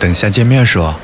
等下见面说。